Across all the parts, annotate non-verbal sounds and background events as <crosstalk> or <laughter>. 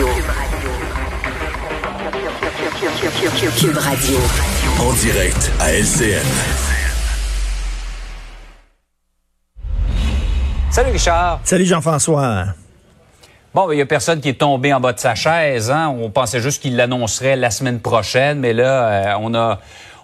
Radio. Cube Radio. En direct à LCN. Salut Richard. Salut Jean-François. Bon, il y a personne qui est tombé en bas de sa chaise. Hein? On pensait juste qu'il l'annoncerait la semaine prochaine, mais là, euh, on a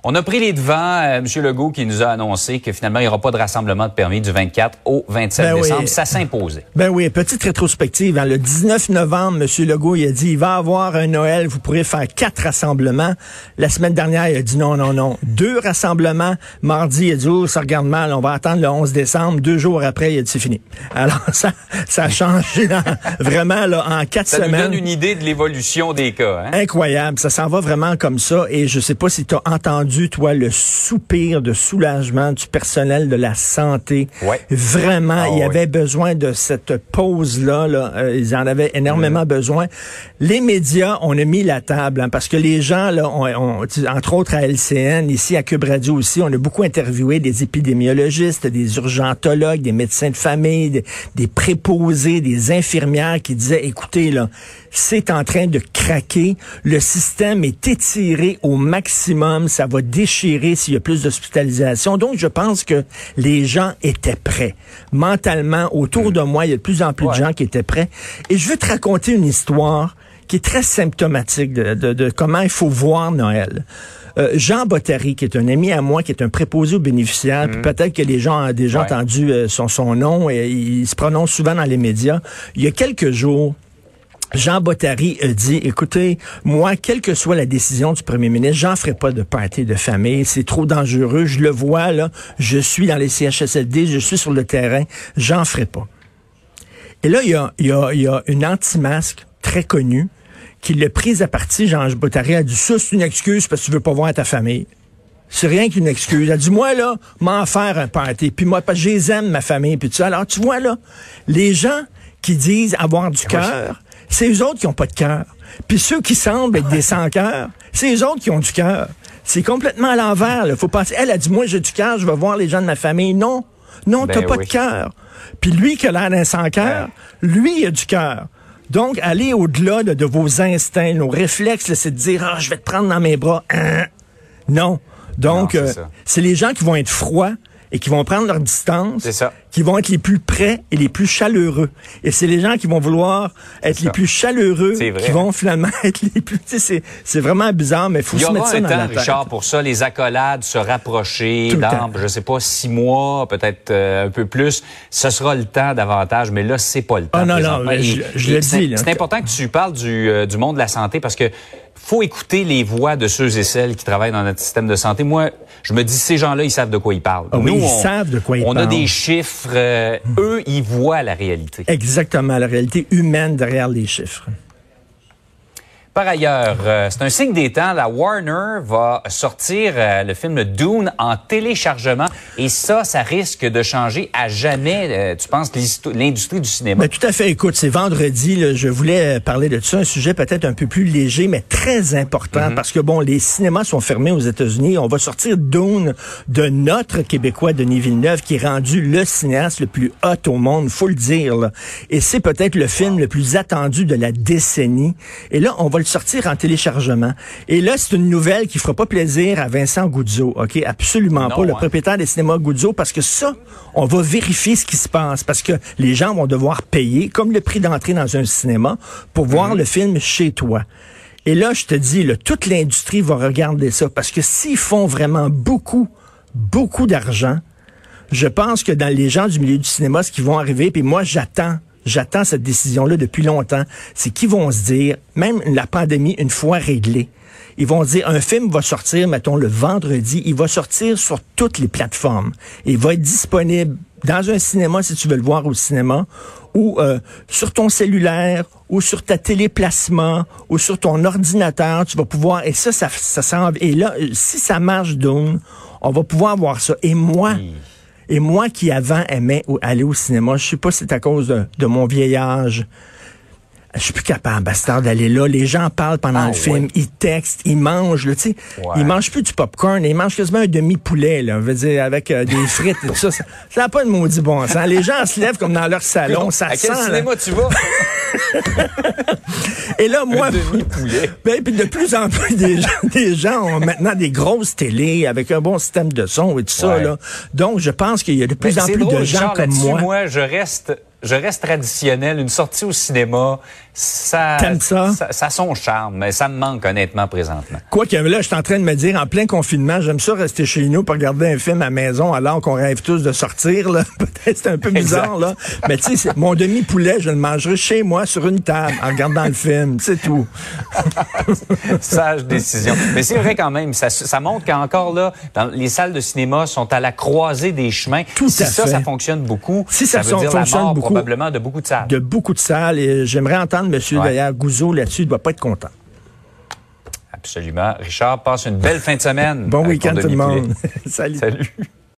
on a pris les devants, euh, M. Legault, qui nous a annoncé que finalement, il n'y aura pas de rassemblement de permis du 24 au 27 Ben oui. décembre. Ça s'imposait. Ben oui, petite rétrospective. hein. Le 19 novembre, M. Legault, il a dit, il va avoir un Noël, vous pourrez faire quatre rassemblements. La semaine dernière, il a dit non, non, non. Deux rassemblements. Mardi, il a dit, oh, ça regarde mal, on va attendre le 11 décembre. Deux jours après, il a dit, c'est fini. Alors, <laughs> ça, ça a changé dans- vraiment là, en quatre Ça nous semaines. donne une idée de l'évolution des cas. Hein? Incroyable, ça s'en va vraiment comme ça et je sais pas si tu as entendu toi le soupir de soulagement du personnel de la santé. Ouais. Vraiment, Ah il y avait besoin de cette pause là. Euh, ils en avaient énormément besoin. Les médias, on a mis la table hein, parce que les gens là, on, on- entre autres à LCN, ici à Cube Radio aussi, on a beaucoup interviewé des épidémiologistes, des urgentologues, des médecins de famille, des, des préposés, des infirmières qui disaient écoutez là, c'est en train de craquer, le système est étiré au maximum, ça va déchirer s'il y a plus d'hospitalisation. Donc je pense que les gens étaient prêts. Mentalement, autour de moi, il y a de plus en plus Ouais. de gens qui étaient prêts et je veux te raconter une histoire qui est très symptomatique de, de- de comment il faut voir Noël. Euh, Jean Bottary, qui est un ami à moi, qui est un préposé aux bénéficiaires, puis peut-être que les gens ont déjà Ouais. entendu euh, son, son nom, et il se prononce souvent dans les médias. Il y a quelques jours, Jean Bottary a dit, écoutez, moi, quelle que soit la décision du premier ministre, j'en ferai pas de party de famille, c'est trop dangereux, je le vois, là, je suis dans les CHSLD, je suis sur le terrain, j'en ferai pas. Et là, il y a, il y a- il y a une anti-masque très connue qui l'a prise à partie. Jean Bottary a dit, ça, c'est une excuse parce que tu veux pas voir ta famille. C'est rien qu'une excuse. Elle a dit, moi, là, m'en faire un party. Puis moi, parce que je les aime, ma famille. Puis alors, tu vois, là, les gens qui disent avoir du cœur, c'est eux autres qui ont pas de cœur. Puis ceux qui semblent être des <laughs> sans-cœur, c'est eux autres qui ont du cœur. C'est complètement à l'envers. Faut penser. Elle a dit, moi, j'ai du cœur, je vais voir les gens de ma famille. Non. Non, Ben t'as pas oui. de cœur. Puis lui qui a l'air d'un sans-cœur, lui, il a du cœur. Donc, aller au-delà là, de vos instincts, nos réflexes, c'est de dire, ah, je vais te prendre dans mes bras. Hein? Non. Donc, euh, c'est les gens qui vont être froids et qui vont prendre leur distance, C'est ça. qui vont être les plus près et les plus chaleureux. Et c'est les gens qui vont vouloir <laughs> être les plus chaleureux qui vont finalement être les plus... C'est vraiment bizarre, mais il faut se mettre ça dans la temps, tête. Richard, pour ça, les accolades, se rapprocher dans, je sais pas, six mois, peut-être euh, un peu plus. Ce sera le temps davantage, mais là, c'est pas le temps. Ah, non, non, je- je le c'est- dis. C'est important que tu parles du, euh, du monde de la santé parce que faut écouter les voix de ceux et celles qui travaillent dans notre système de santé. Moi, je me dis, ces gens-là, ils savent de quoi ils parlent. Ah oui, ils on- savent de quoi ils On a parlent. des chiffres. euh, eux, ils voient la réalité. Exactement, la réalité humaine derrière les chiffres. Par ailleurs, euh, c'est un signe des temps. La Warner va sortir euh, le film Dune en téléchargement. Et ça, ça risque de changer à jamais, euh, tu penses, l'industrie du cinéma? Ben, tout à fait. Écoute, c'est vendredi. là, je voulais euh, parler de ça, un sujet peut-être un peu plus léger, mais très important, parce que bon, les cinémas sont fermés aux États-Unis. On va sortir Dune de notre Québécois Denis Villeneuve, qui est rendu le cinéaste le plus hot au monde, faut le dire. là. Et c'est peut-être le film le plus attendu de la décennie. Et là, on va le sortir en téléchargement. Et là, c'est une nouvelle qui fera pas plaisir à Vincent Goudzo, ok? Absolument Non, pas. Le hein. propriétaire des cinémas Parce que ça, on va vérifier ce qui se passe, parce que les gens vont devoir payer, comme le prix d'entrée dans un cinéma, pour voir le film chez toi. Et là, je te dis, là, toute l'industrie va regarder ça, parce que s'ils font vraiment beaucoup, beaucoup d'argent, je pense que dans les gens du milieu du cinéma, ce qui vont arriver, puis moi, j'attends, j'attends cette décision-là depuis longtemps, c'est qu'ils vont se dire, même la pandémie, une fois réglée, ils vont se dire, un film va sortir, mettons, le vendredi, il va sortir sur toutes les plateformes. Il va être disponible dans un cinéma, si tu veux le voir au cinéma, ou euh, sur ton cellulaire, ou sur ta télé plasma, ou sur ton ordinateur, tu vas pouvoir, et ça, ça, ça s'en- et là, si ça marche, Dune, on va pouvoir voir ça. Et moi, et moi qui avant aimais aller au cinéma, je sais pas si c'est à cause de, de mon vieillage. Je suis plus capable, bastard, d'aller là. Les gens parlent pendant Ah, le film, ouais. ils textent, ils mangent, là, tu sais. Ouais. Ils mangent plus du popcorn, ils mangent quasiment un demi-poulet, là, veux dire, avec euh, des frites et tout ça. Ça n'a pas de maudit bon sens. Les gens se lèvent comme dans leur salon, ça à sent. quel là. cinéma tu vas? <laughs> <laughs> Et là, moi, ben, puis de plus en plus des gens, <laughs> des gens ont maintenant des grosses télés avec un bon système de son et tout ça. Là. Donc, je pense qu'il y a de plus Mais en plus drôle, de gens comme moi. Moi, je reste, je reste traditionnel. Une sortie au cinéma, ça, ça? ça, ça a son charme, mais ça me manque honnêtement présentement. Quoique là, je suis en train de me dire, en plein confinement, j'aime ça rester chez nous pour regarder un film à maison alors qu'on rêve tous de sortir. là. <laughs> Peut-être c'est un peu bizarre, là. Mais tu sais, mon demi-poulet, je le mangerai chez moi sur une table en regardant le film. C'est tout. <laughs> Sage décision. Mais c'est vrai quand même, ça, ça montre qu'encore là, dans les salles de cinéma sont à la croisée des chemins. Tout si à ça, fait. ça fonctionne beaucoup, Si ça veut la fonctionne mort beaucoup, probablement de beaucoup de salles. De beaucoup de salles. Et j'aimerais entendre M. Ouais. d'ailleurs Gouzeau là-dessus. Il doit pas être content. Absolument. Richard, passe une belle fin de semaine. Bon week-end tout le monde. <laughs> Salut. Salut.